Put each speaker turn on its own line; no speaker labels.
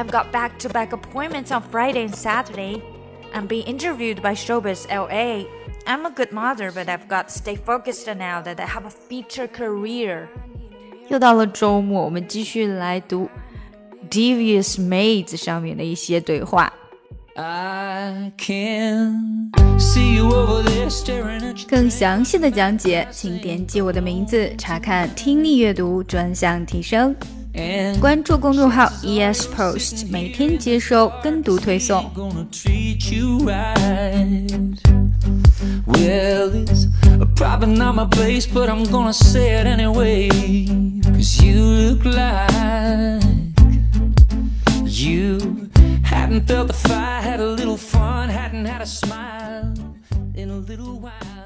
I've got back to back appointments on Friday and Saturday. I'm being interviewed by Showbiz LA. I'm a good mother, but I've got to stay focused now that I have a feature career.
又到了周末，我们继续来读《Devious Maids》上面的一些对话。更详细的讲解，请点击我的名字查看听力阅读专项提升。 关注公众号 ES Post，每天接收跟读推送。Well, it's probably not my place, but I'm gonna say it anyway. Cause you look like you hadn't felt the fire, had a little fun, hadn't had a smile in a little while.